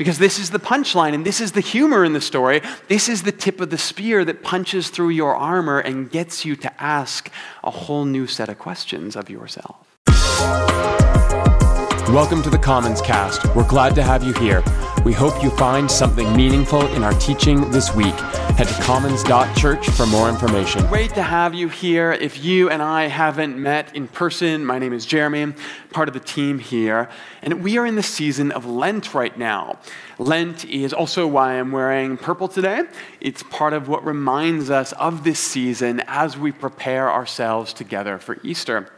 Because this is the punchline and this is the humor in the story. This is the tip of the spear that punches through your armor and gets you to ask a whole new set of questions of yourself. Welcome to the Commons Cast. We're glad to have you here. We hope you find something meaningful in our teaching this week. Head to commons.church for more information. Great to have you here. If you and I haven't met in person, my name is Jeremy, part of the team here, and we are in the season of Lent right now. Lent is also why I'm wearing purple today. It's part of what reminds us of this season as we prepare ourselves together for Easter.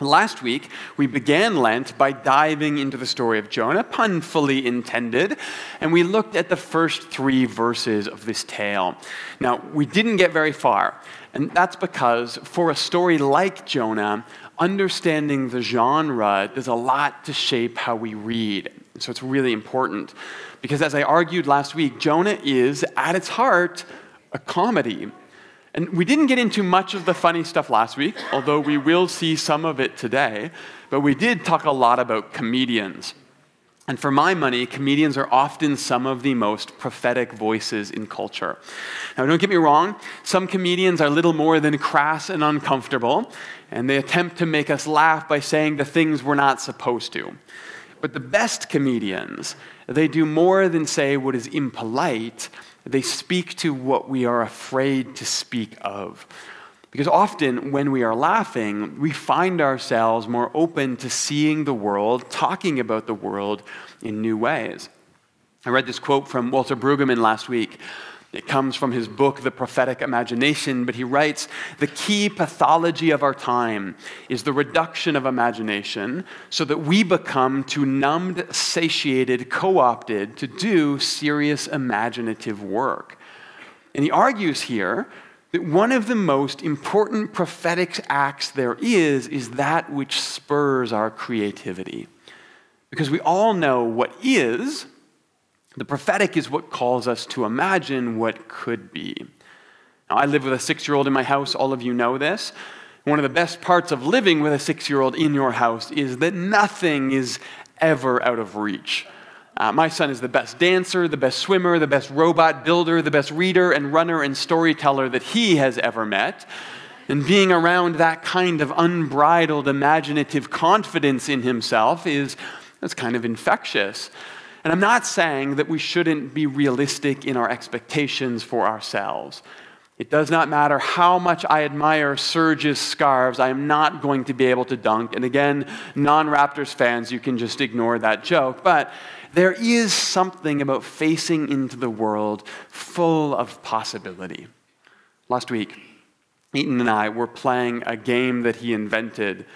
Last week, we began Lent by diving into the story of Jonah, pun fully intended, and we looked at the first three verses of this tale. Now, we didn't get very far, and that's because for a story like Jonah, understanding the genre does a lot to shape how we read. So it's really important. Because as I argued last week, Jonah is, at its heart, a comedy. And we didn't get into much of the funny stuff last week, although we will see some of it today. But we did talk a lot about comedians. And for my money, comedians are often some of the most prophetic voices in culture. Now, don't get me wrong, some comedians are little more than crass and uncomfortable, and they attempt to make us laugh by saying the things we're not supposed to. But the best comedians, they do more than say what is impolite, they speak to what we are afraid to speak of. Because often when we are laughing, we find ourselves more open to seeing the world, talking about the world in new ways. I read this quote from Walter Brueggemann last week. It comes from his book, The Prophetic Imagination, but he writes The key pathology of our time is the reduction of imagination so that we become too numbed, satiated, co opted to do serious imaginative work. And he argues here that one of the most important prophetic acts there is is that which spurs our creativity. Because we all know what is the prophetic is what calls us to imagine what could be. Now, I live with a six year old in my house. All of you know this. One of the best parts of living with a six year old in your house is that nothing is ever out of reach. Uh, my son is the best dancer, the best swimmer, the best robot builder, the best reader and runner and storyteller that he has ever met. And being around that kind of unbridled imaginative confidence in himself is that's kind of infectious. And I'm not saying that we shouldn't be realistic in our expectations for ourselves. It does not matter how much I admire Serge's scarves, I am not going to be able to dunk. And again, non Raptors fans, you can just ignore that joke. But there is something about facing into the world full of possibility. Last week, Eaton and I were playing a game that he invented.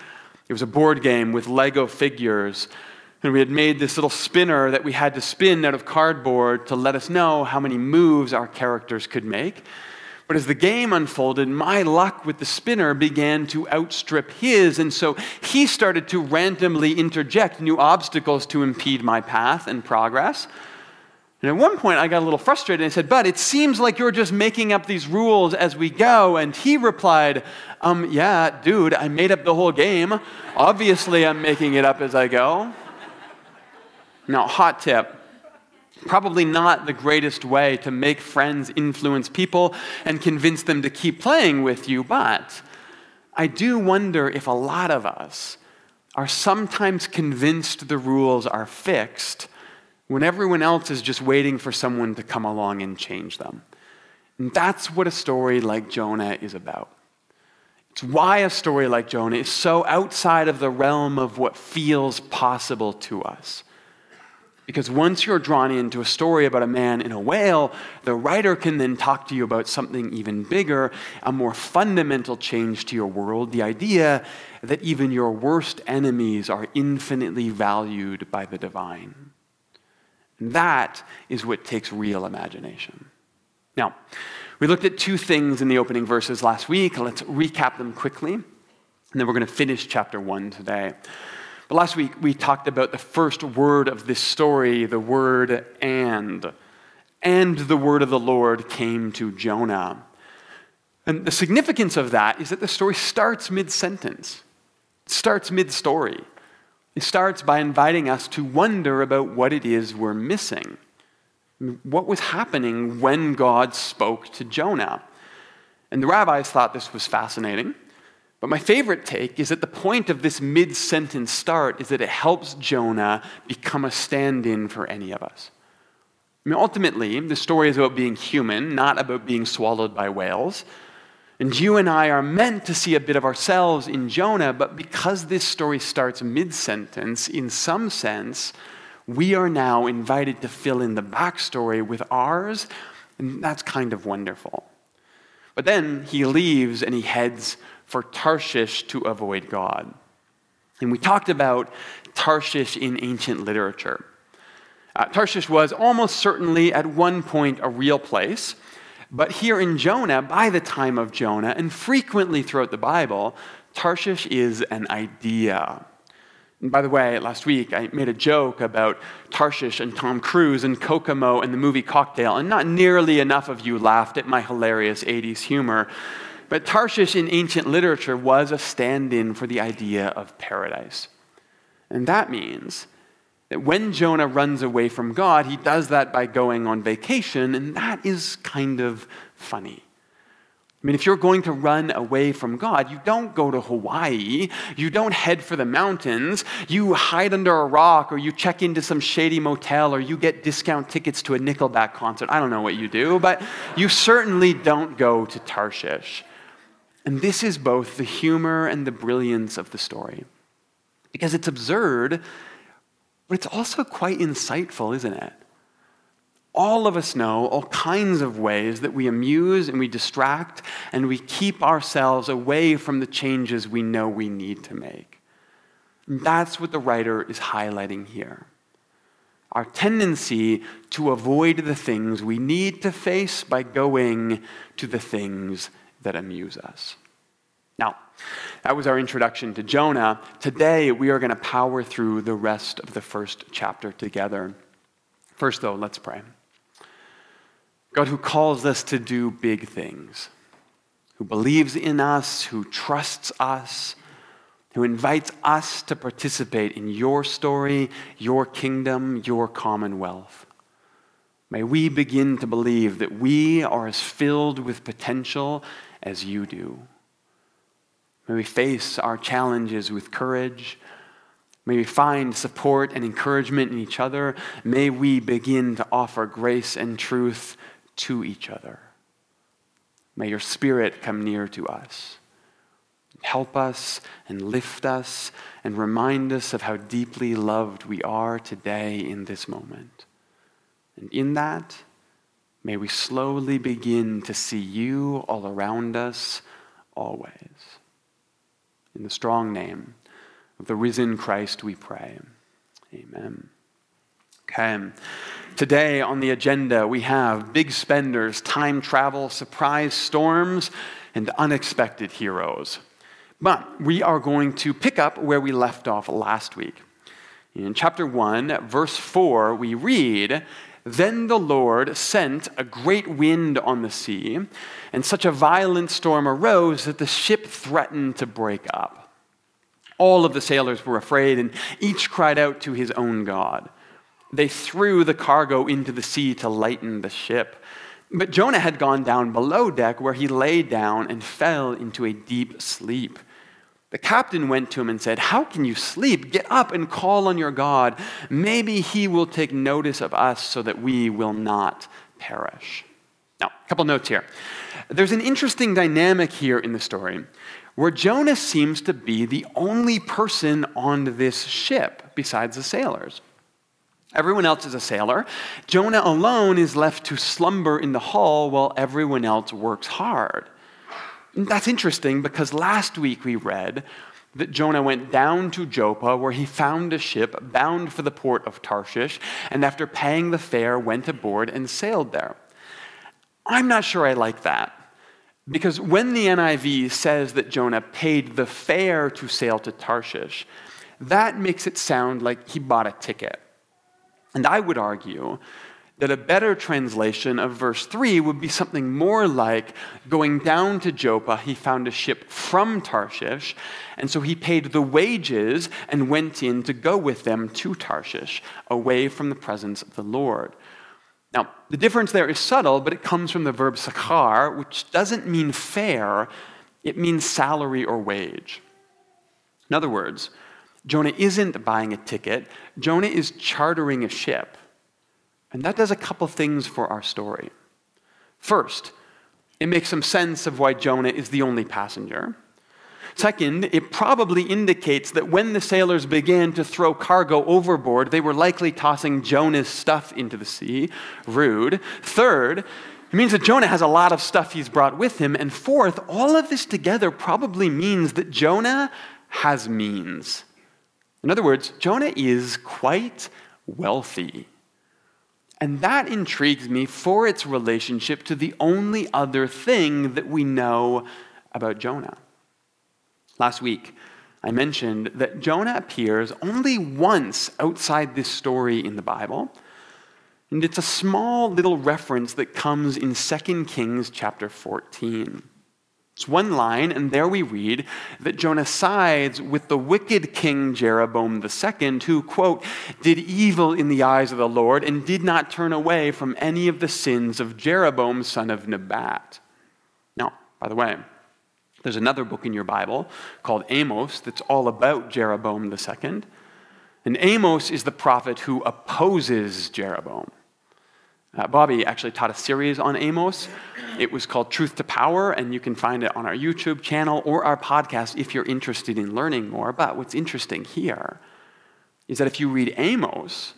It was a board game with Lego figures and we had made this little spinner that we had to spin out of cardboard to let us know how many moves our characters could make. But as the game unfolded, my luck with the spinner began to outstrip his, and so he started to randomly interject new obstacles to impede my path and progress. And at one point, I got a little frustrated and said, But it seems like you're just making up these rules as we go. And he replied, Um, yeah, dude, I made up the whole game. Obviously, I'm making it up as I go. Now, hot tip probably not the greatest way to make friends influence people and convince them to keep playing with you, but I do wonder if a lot of us are sometimes convinced the rules are fixed when everyone else is just waiting for someone to come along and change them. And that's what a story like Jonah is about. It's why a story like Jonah is so outside of the realm of what feels possible to us. Because once you're drawn into a story about a man in a whale, the writer can then talk to you about something even bigger, a more fundamental change to your world the idea that even your worst enemies are infinitely valued by the divine. And that is what takes real imagination. Now, we looked at two things in the opening verses last week. Let's recap them quickly, and then we're going to finish chapter one today. But last week we talked about the first word of this story, the word and. And the word of the Lord came to Jonah. And the significance of that is that the story starts mid sentence, it starts mid story. It starts by inviting us to wonder about what it is we're missing. What was happening when God spoke to Jonah? And the rabbis thought this was fascinating. But my favorite take is that the point of this mid sentence start is that it helps Jonah become a stand in for any of us. I mean, ultimately, the story is about being human, not about being swallowed by whales. And you and I are meant to see a bit of ourselves in Jonah, but because this story starts mid sentence, in some sense, we are now invited to fill in the backstory with ours, and that's kind of wonderful. But then he leaves and he heads for Tarshish to avoid God. And we talked about Tarshish in ancient literature. Uh, Tarshish was almost certainly at one point a real place, but here in Jonah, by the time of Jonah, and frequently throughout the Bible, Tarshish is an idea. And by the way, last week I made a joke about Tarshish and Tom Cruise and Kokomo and the movie Cocktail, and not nearly enough of you laughed at my hilarious 80s humor. But Tarshish in ancient literature was a stand in for the idea of paradise. And that means that when Jonah runs away from God, he does that by going on vacation, and that is kind of funny. I mean, if you're going to run away from God, you don't go to Hawaii. You don't head for the mountains. You hide under a rock, or you check into some shady motel, or you get discount tickets to a Nickelback concert. I don't know what you do, but you certainly don't go to Tarshish. And this is both the humor and the brilliance of the story. Because it's absurd, but it's also quite insightful, isn't it? All of us know all kinds of ways that we amuse and we distract and we keep ourselves away from the changes we know we need to make. And that's what the writer is highlighting here. Our tendency to avoid the things we need to face by going to the things that amuse us. Now, that was our introduction to Jonah. Today, we are going to power through the rest of the first chapter together. First, though, let's pray. God, who calls us to do big things, who believes in us, who trusts us, who invites us to participate in your story, your kingdom, your commonwealth. May we begin to believe that we are as filled with potential as you do. May we face our challenges with courage May we find support and encouragement in each other. May we begin to offer grace and truth to each other. May your spirit come near to us. Help us and lift us and remind us of how deeply loved we are today in this moment. And in that, may we slowly begin to see you all around us always. In the strong name of the risen Christ, we pray. Amen. Okay. Today on the agenda, we have big spenders, time travel, surprise storms, and unexpected heroes. But we are going to pick up where we left off last week. In chapter 1, verse 4, we read, Then the Lord sent a great wind on the sea, and such a violent storm arose that the ship threatened to break up. All of the sailors were afraid, and each cried out to his own God. They threw the cargo into the sea to lighten the ship. But Jonah had gone down below deck, where he lay down and fell into a deep sleep. The captain went to him and said, How can you sleep? Get up and call on your God. Maybe he will take notice of us so that we will not perish. Now, a couple notes here. There's an interesting dynamic here in the story where Jonah seems to be the only person on this ship besides the sailors. Everyone else is a sailor. Jonah alone is left to slumber in the hull while everyone else works hard. That's interesting because last week we read that Jonah went down to Joppa where he found a ship bound for the port of Tarshish and after paying the fare went aboard and sailed there. I'm not sure I like that. Because when the NIV says that Jonah paid the fare to sail to Tarshish, that makes it sound like he bought a ticket. And I would argue that a better translation of verse 3 would be something more like going down to Joppa, he found a ship from Tarshish, and so he paid the wages and went in to go with them to Tarshish, away from the presence of the Lord. Now, the difference there is subtle, but it comes from the verb sakar, which doesn't mean fare, it means salary or wage. In other words, Jonah isn't buying a ticket, Jonah is chartering a ship. And that does a couple things for our story. First, it makes some sense of why Jonah is the only passenger. Second, it probably indicates that when the sailors began to throw cargo overboard, they were likely tossing Jonah's stuff into the sea. Rude. Third, it means that Jonah has a lot of stuff he's brought with him. And fourth, all of this together probably means that Jonah has means. In other words, Jonah is quite wealthy. And that intrigues me for its relationship to the only other thing that we know about Jonah. Last week, I mentioned that Jonah appears only once outside this story in the Bible. And it's a small little reference that comes in 2 Kings chapter 14. It's one line, and there we read that Jonah sides with the wicked king Jeroboam II, who, quote, did evil in the eyes of the Lord and did not turn away from any of the sins of Jeroboam, son of Nebat. Now, by the way, there's another book in your Bible called Amos that's all about Jeroboam II. And Amos is the prophet who opposes Jeroboam. Uh, Bobby actually taught a series on Amos. It was called Truth to Power, and you can find it on our YouTube channel or our podcast if you're interested in learning more. But what's interesting here is that if you read Amos,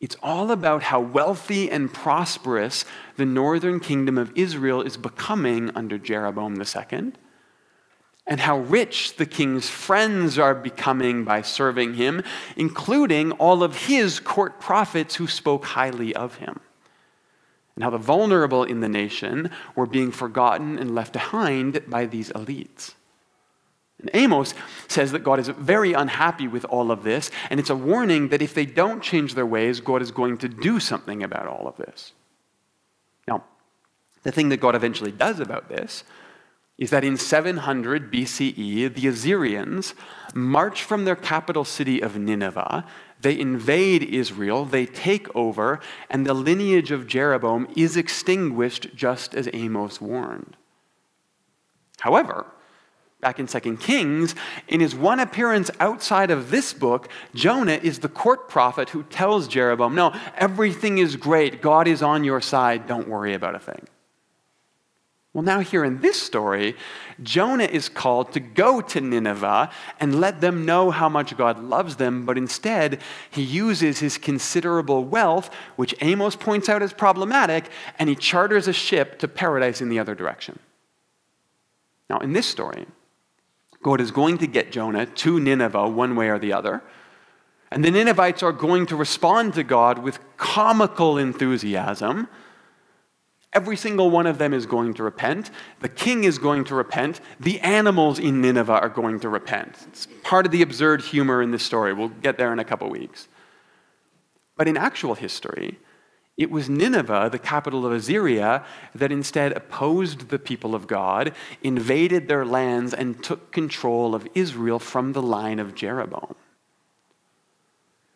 it's all about how wealthy and prosperous the northern kingdom of Israel is becoming under Jeroboam II, and how rich the king's friends are becoming by serving him, including all of his court prophets who spoke highly of him and how the vulnerable in the nation were being forgotten and left behind by these elites. And Amos says that God is very unhappy with all of this, and it's a warning that if they don't change their ways, God is going to do something about all of this. Now, the thing that God eventually does about this is that in 700 BCE, the Assyrians march from their capital city of Nineveh they invade Israel, they take over, and the lineage of Jeroboam is extinguished just as Amos warned. However, back in 2 Kings, in his one appearance outside of this book, Jonah is the court prophet who tells Jeroboam, No, everything is great. God is on your side. Don't worry about a thing. Well, now, here in this story, Jonah is called to go to Nineveh and let them know how much God loves them, but instead, he uses his considerable wealth, which Amos points out as problematic, and he charters a ship to paradise in the other direction. Now, in this story, God is going to get Jonah to Nineveh one way or the other. And the Ninevites are going to respond to God with comical enthusiasm Every single one of them is going to repent. The king is going to repent. The animals in Nineveh are going to repent. It's part of the absurd humor in this story. We'll get there in a couple weeks. But in actual history, it was Nineveh, the capital of Assyria, that instead opposed the people of God, invaded their lands, and took control of Israel from the line of Jeroboam.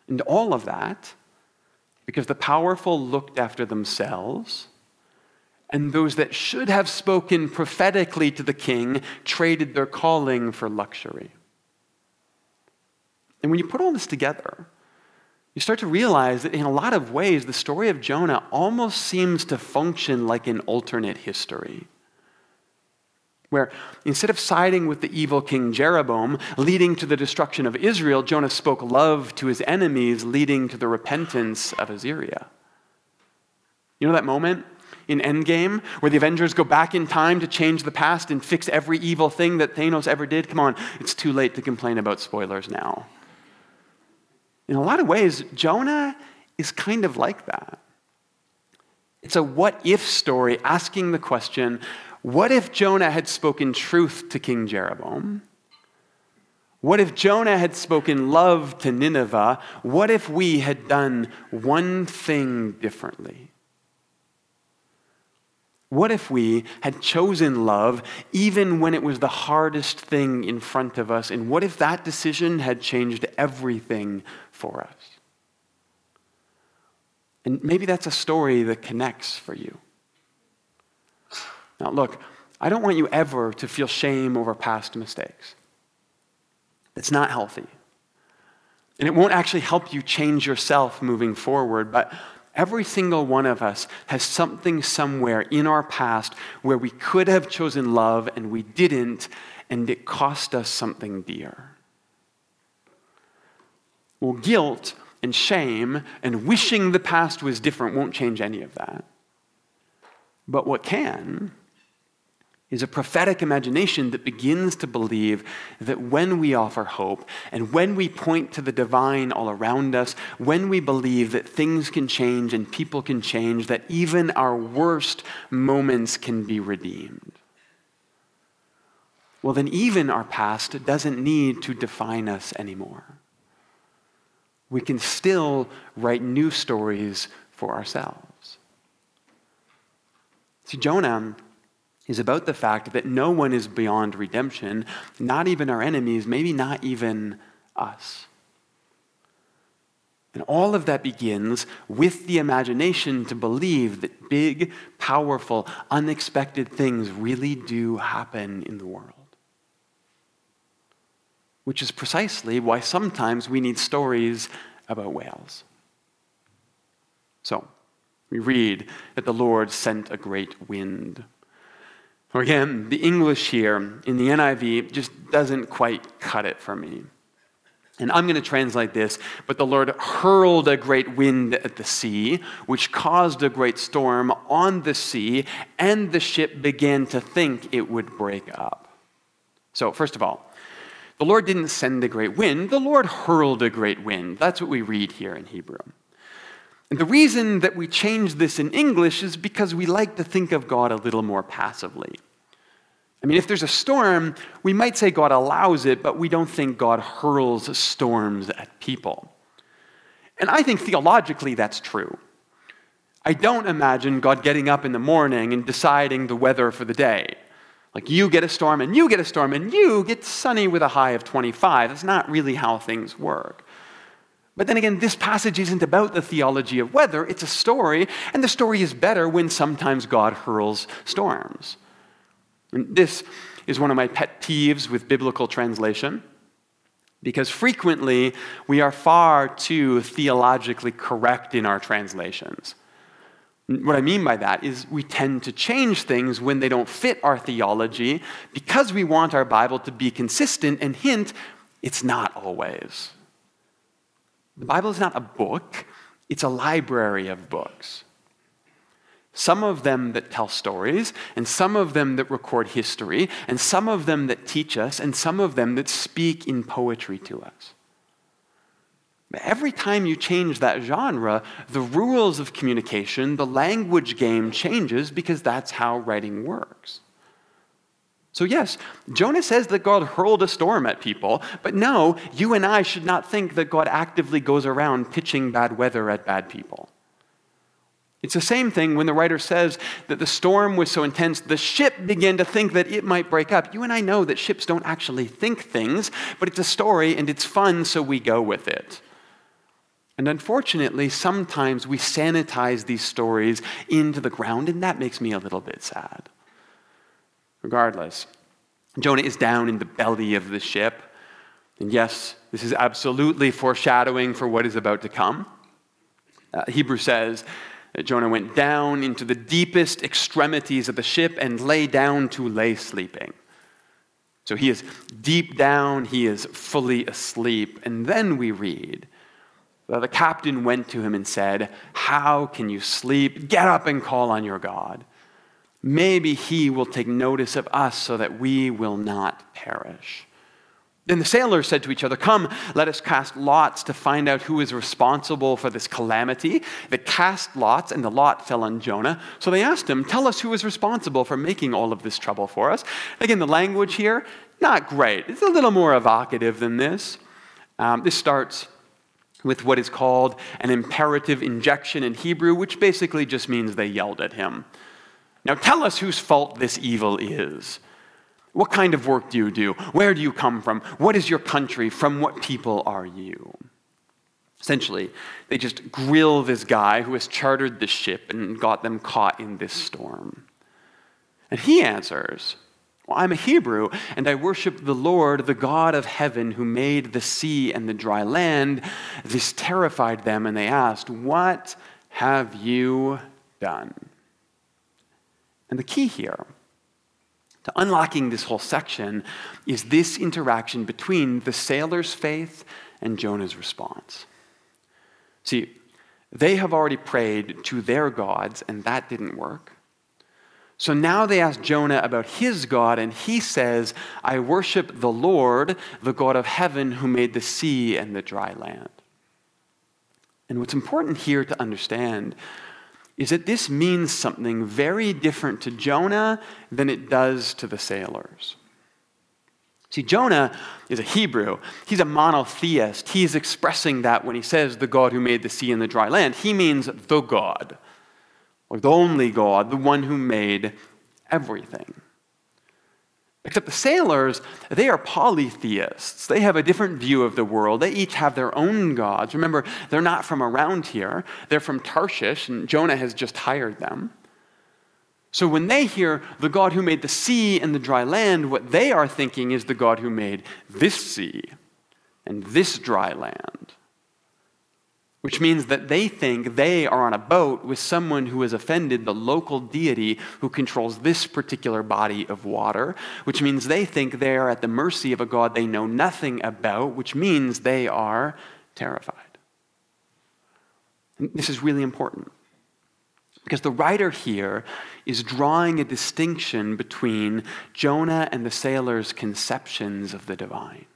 And all of that because the powerful looked after themselves and those that should have spoken prophetically to the king traded their calling for luxury. And when you put all this together, you start to realize that in a lot of ways, the story of Jonah almost seems to function like an alternate history. Where instead of siding with the evil king Jeroboam, leading to the destruction of Israel, Jonah spoke love to his enemies, leading to the repentance of Assyria. You know that moment in Endgame, where the Avengers go back in time to change the past and fix every evil thing that Thanos ever did. Come on, it's too late to complain about spoilers now. In a lot of ways, Jonah is kind of like that. It's a what if story asking the question what if Jonah had spoken truth to King Jeroboam? What if Jonah had spoken love to Nineveh? What if we had done one thing differently? What if we had chosen love even when it was the hardest thing in front of us? And what if that decision had changed everything for us? And maybe that's a story that connects for you. Now, look, I don't want you ever to feel shame over past mistakes. It's not healthy. And it won't actually help you change yourself moving forward, but every single one of us has something somewhere in our past where we could have chosen love and we didn't, and it cost us something dear. Well, guilt and shame and wishing the past was different won't change any of that. But what can is a prophetic imagination that begins to believe that when we offer hope and when we point to the divine all around us, when we believe that things can change and people can change, that even our worst moments can be redeemed. Well, then, even our past doesn't need to define us anymore. We can still write new stories for ourselves. See, Jonah is about the fact that no one is beyond redemption, not even our enemies, maybe not even us. And all of that begins with the imagination to believe that big, powerful, unexpected things really do happen in the world. Which is precisely why sometimes we need stories about whales. So, we read that the Lord sent a great wind Again, the English here in the NIV just doesn't quite cut it for me. And I'm going to translate this, but the Lord hurled a great wind at the sea, which caused a great storm on the sea, and the ship began to think it would break up. So, first of all, the Lord didn't send a great wind, the Lord hurled a great wind. That's what we read here in Hebrew. And the reason that we change this in English is because we like to think of God a little more passively. I mean, if there's a storm, we might say God allows it, but we don't think God hurls storms at people. And I think theologically that's true. I don't imagine God getting up in the morning and deciding the weather for the day. Like you get a storm and you get a storm and you get sunny with a high of 25. That's not really how things work. But then again, this passage isn't about the theology of weather, it's a story, and the story is better when sometimes God hurls storms. And this is one of my pet peeves with biblical translation, because frequently we are far too theologically correct in our translations. What I mean by that is we tend to change things when they don't fit our theology because we want our Bible to be consistent, and hint, it's not always. The Bible is not a book, it's a library of books. Some of them that tell stories, and some of them that record history, and some of them that teach us, and some of them that speak in poetry to us. Every time you change that genre, the rules of communication, the language game changes because that's how writing works. So, yes, Jonah says that God hurled a storm at people, but no, you and I should not think that God actively goes around pitching bad weather at bad people. It's the same thing when the writer says that the storm was so intense, the ship began to think that it might break up. You and I know that ships don't actually think things, but it's a story and it's fun, so we go with it. And unfortunately, sometimes we sanitize these stories into the ground, and that makes me a little bit sad. Regardless, Jonah is down in the belly of the ship. And yes, this is absolutely foreshadowing for what is about to come. Uh, Hebrew says that Jonah went down into the deepest extremities of the ship and lay down to lay sleeping. So he is deep down, he is fully asleep. And then we read that the captain went to him and said, How can you sleep? Get up and call on your God. Maybe he will take notice of us so that we will not perish. Then the sailors said to each other, Come, let us cast lots to find out who is responsible for this calamity. They cast lots, and the lot fell on Jonah. So they asked him, Tell us who is responsible for making all of this trouble for us. Again, the language here not great. It's a little more evocative than this. Um, this starts with what is called an imperative injection in Hebrew, which basically just means they yelled at him. Now tell us whose fault this evil is. What kind of work do you do? Where do you come from? What is your country? From what people are you? Essentially, they just grill this guy who has chartered the ship and got them caught in this storm. And he answers, well, I'm a Hebrew, and I worship the Lord, the God of heaven, who made the sea and the dry land. This terrified them, and they asked, What have you done? And the key here to unlocking this whole section is this interaction between the sailor's faith and Jonah's response. See, they have already prayed to their gods, and that didn't work. So now they ask Jonah about his God, and he says, I worship the Lord, the God of heaven, who made the sea and the dry land. And what's important here to understand is that this means something very different to Jonah than it does to the sailors. See, Jonah is a Hebrew. He's a monotheist. He's expressing that when he says the God who made the sea and the dry land. He means the God, or the only God, the one who made everything. Except the sailors, they are polytheists. They have a different view of the world. They each have their own gods. Remember, they're not from around here, they're from Tarshish, and Jonah has just hired them. So when they hear the God who made the sea and the dry land, what they are thinking is the God who made this sea and this dry land which means that they think they are on a boat with someone who has offended the local deity who controls this particular body of water, which means they think they are at the mercy of a God they know nothing about, which means they are terrified. And this is really important because the writer here is drawing a distinction between Jonah and the sailor's conceptions of the divine.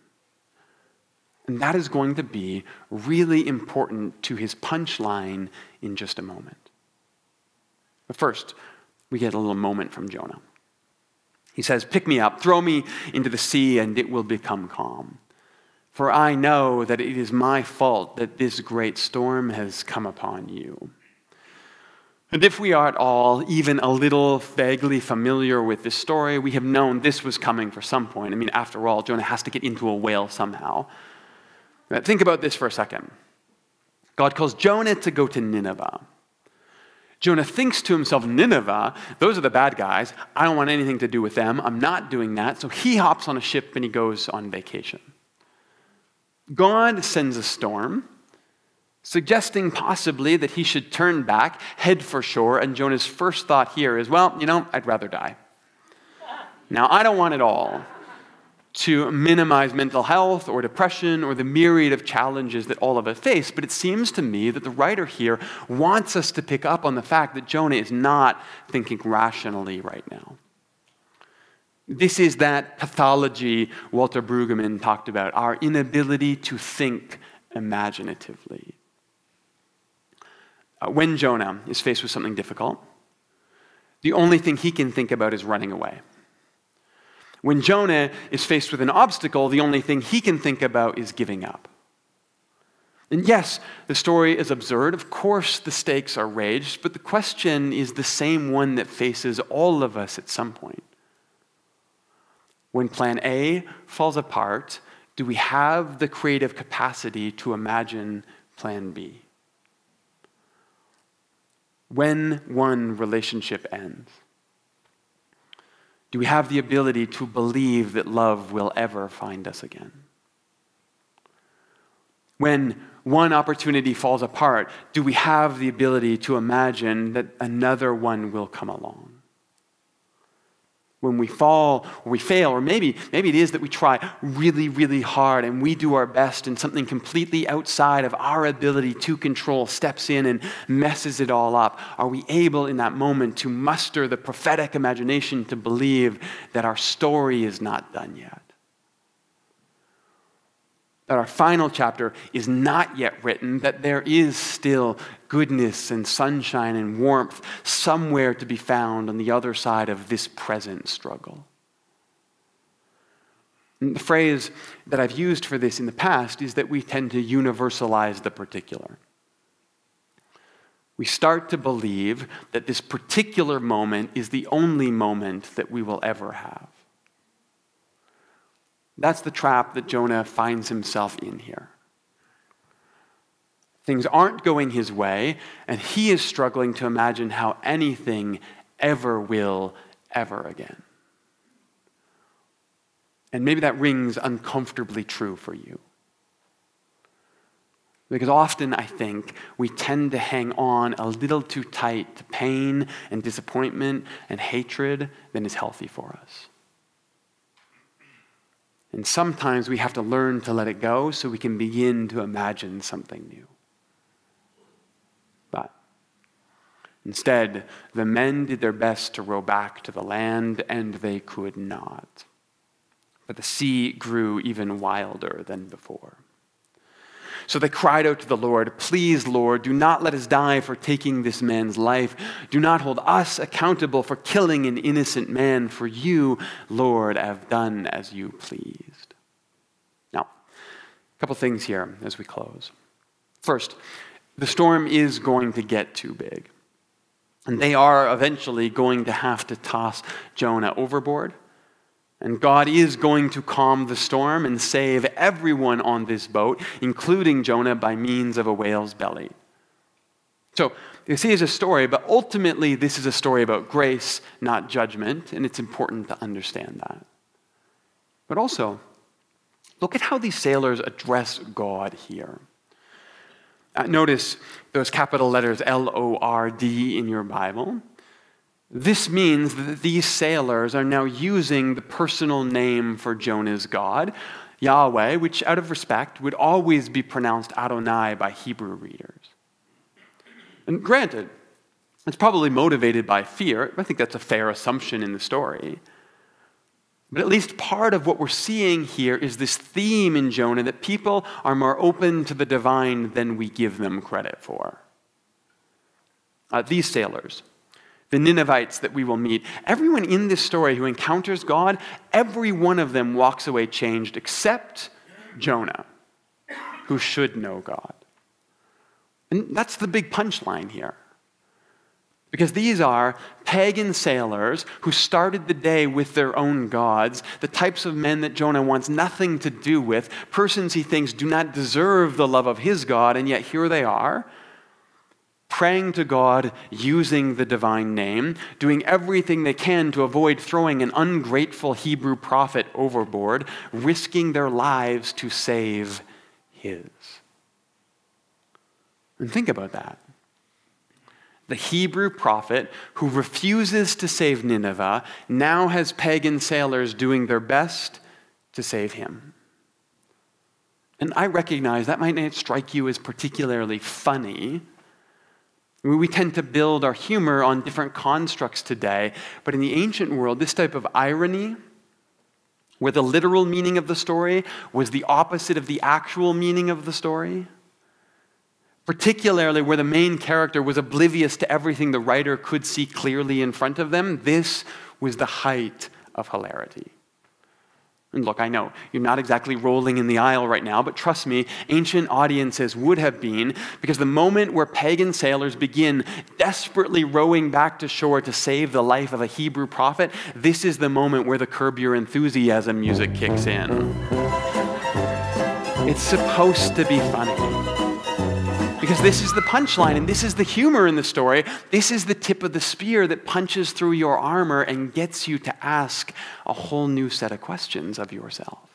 And that is going to be really important to his punchline in just a moment. But first, we get a little moment from Jonah. He says, Pick me up, throw me into the sea, and it will become calm. For I know that it is my fault that this great storm has come upon you. And if we are at all even a little vaguely familiar with this story, we have known this was coming for some point. I mean, after all, Jonah has to get into a whale somehow. Think about this for a second. God calls Jonah to go to Nineveh. Jonah thinks to himself, Nineveh, those are the bad guys. I don't want anything to do with them. I'm not doing that. So he hops on a ship and he goes on vacation. God sends a storm, suggesting possibly that he should turn back, head for shore. And Jonah's first thought here is, well, you know, I'd rather die. Now, I don't want it all to minimize mental health or depression or the myriad of challenges that all of us face, but it seems to me that the writer here wants us to pick up on the fact that Jonah is not thinking rationally right now. This is that pathology Walter Brueggemann talked about, our inability to think imaginatively. Uh, when Jonah is faced with something difficult, the only thing he can think about is running away. When Jonah is faced with an obstacle, the only thing he can think about is giving up. And yes, the story is absurd. Of course, the stakes are raised, but the question is the same one that faces all of us at some point. When plan A falls apart, do we have the creative capacity to imagine plan B? When one relationship ends, do we have the ability to believe that love will ever find us again? When one opportunity falls apart, do we have the ability to imagine that another one will come along? When we fall or we fail, or maybe, maybe it is that we try really, really hard and we do our best and something completely outside of our ability to control steps in and messes it all up. Are we able in that moment to muster the prophetic imagination to believe that our story is not done yet? That our final chapter is not yet written, that there is still goodness and sunshine and warmth somewhere to be found on the other side of this present struggle. And the phrase that I've used for this in the past is that we tend to universalize the particular. We start to believe that this particular moment is the only moment that we will ever have. That's the trap that Jonah finds himself in here. Things aren't going his way, and he is struggling to imagine how anything ever will ever again. And maybe that rings uncomfortably true for you. Because often I think we tend to hang on a little too tight to pain and disappointment and hatred than is healthy for us. And sometimes we have to learn to let it go so we can begin to imagine something new. But instead, the men did their best to row back to the land, and they could not. But the sea grew even wilder than before. So they cried out to the Lord, Please, Lord, do not let us die for taking this man's life. Do not hold us accountable for killing an innocent man, for you, Lord, have done as you pleased. Now, a couple things here as we close. First, the storm is going to get too big. And they are eventually going to have to toss Jonah overboard. And God is going to calm the storm and save everyone on this boat, including Jonah, by means of a whale's belly. So, you see, it's a story, but ultimately, this is a story about grace, not judgment, and it's important to understand that. But also, look at how these sailors address God here. Uh, notice those capital letters L O R D in your Bible. This means that these sailors are now using the personal name for Jonah's God, Yahweh, which out of respect would always be pronounced Adonai by Hebrew readers. And granted, it's probably motivated by fear. I think that's a fair assumption in the story. But at least part of what we're seeing here is this theme in Jonah that people are more open to the divine than we give them credit for. Uh, these sailors, the Ninevites that we will meet, everyone in this story who encounters God, every one of them walks away changed except Jonah, who should know God. And that's the big punchline here. Because these are pagan sailors who started the day with their own gods, the types of men that Jonah wants nothing to do with, persons he thinks do not deserve the love of his God, and yet here they are praying to God using the divine name, doing everything they can to avoid throwing an ungrateful Hebrew prophet overboard, risking their lives to save his. And think about that. The Hebrew prophet who refuses to save Nineveh now has pagan sailors doing their best to save him. And I recognize that might not strike you as particularly funny we tend to build our humor on different constructs today, but in the ancient world, this type of irony, where the literal meaning of the story was the opposite of the actual meaning of the story, particularly where the main character was oblivious to everything the writer could see clearly in front of them, this was the height of hilarity. And look, I know you're not exactly rolling in the aisle right now, but trust me, ancient audiences would have been, because the moment where pagan sailors begin desperately rowing back to shore to save the life of a Hebrew prophet, this is the moment where the curb your enthusiasm music kicks in. It's supposed to be funny. Because this is the punchline and this is the humor in the story. This is the tip of the spear that punches through your armor and gets you to ask a whole new set of questions of yourself.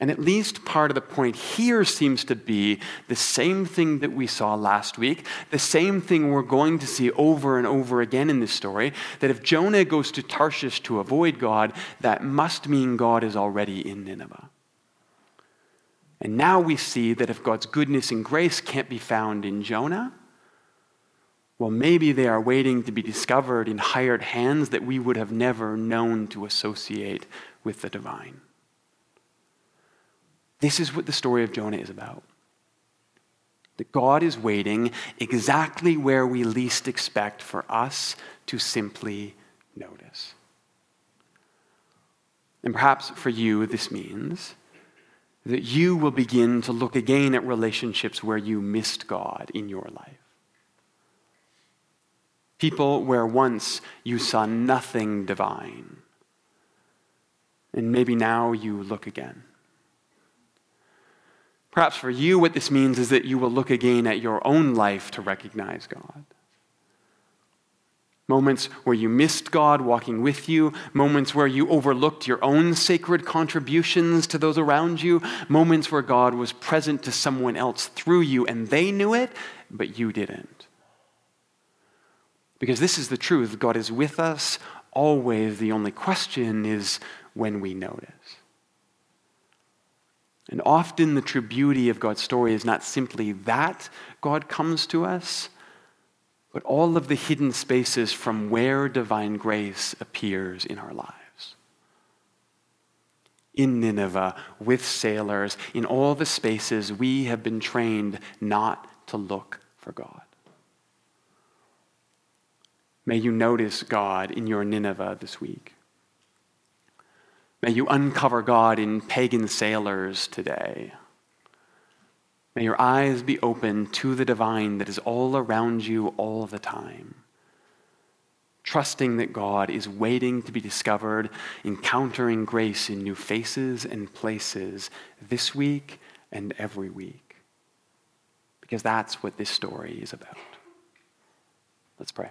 And at least part of the point here seems to be the same thing that we saw last week, the same thing we're going to see over and over again in this story that if Jonah goes to Tarshish to avoid God, that must mean God is already in Nineveh. And now we see that if God's goodness and grace can't be found in Jonah, well, maybe they are waiting to be discovered in hired hands that we would have never known to associate with the divine. This is what the story of Jonah is about. That God is waiting exactly where we least expect for us to simply notice. And perhaps for you, this means that you will begin to look again at relationships where you missed God in your life. People where once you saw nothing divine. And maybe now you look again. Perhaps for you, what this means is that you will look again at your own life to recognize God. Moments where you missed God walking with you, moments where you overlooked your own sacred contributions to those around you, moments where God was present to someone else through you and they knew it, but you didn't. Because this is the truth God is with us always. The only question is when we notice. And often the true beauty of God's story is not simply that God comes to us but all of the hidden spaces from where divine grace appears in our lives. In Nineveh, with sailors, in all the spaces we have been trained not to look for God. May you notice God in your Nineveh this week. May you uncover God in pagan sailors today. May your eyes be open to the divine that is all around you all the time. Trusting that God is waiting to be discovered, encountering grace in new faces and places this week and every week. Because that's what this story is about. Let's pray.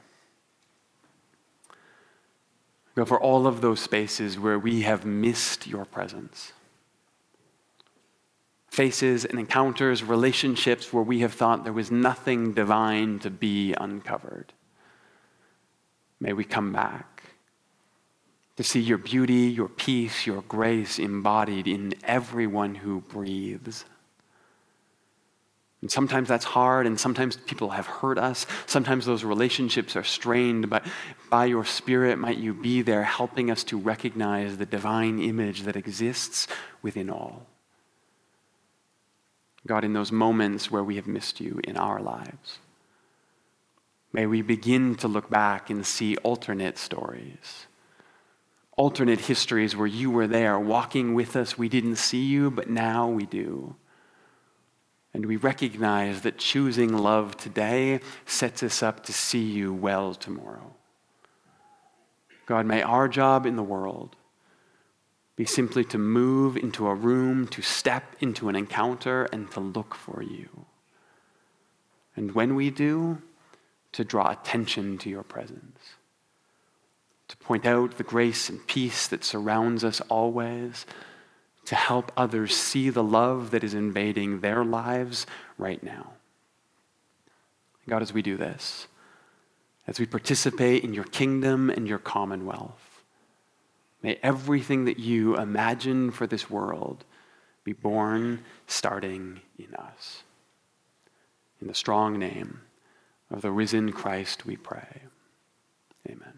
Go for all of those spaces where we have missed your presence faces and encounters, relationships where we have thought there was nothing divine to be uncovered. May we come back to see your beauty, your peace, your grace embodied in everyone who breathes. And sometimes that's hard, and sometimes people have hurt us. Sometimes those relationships are strained, but by your Spirit, might you be there helping us to recognize the divine image that exists within all. God, in those moments where we have missed you in our lives. May we begin to look back and see alternate stories, alternate histories where you were there walking with us. We didn't see you, but now we do. And we recognize that choosing love today sets us up to see you well tomorrow. God, may our job in the world be simply to move into a room, to step into an encounter, and to look for you. And when we do, to draw attention to your presence, to point out the grace and peace that surrounds us always, to help others see the love that is invading their lives right now. God, as we do this, as we participate in your kingdom and your commonwealth, May everything that you imagine for this world be born starting in us. In the strong name of the risen Christ, we pray. Amen.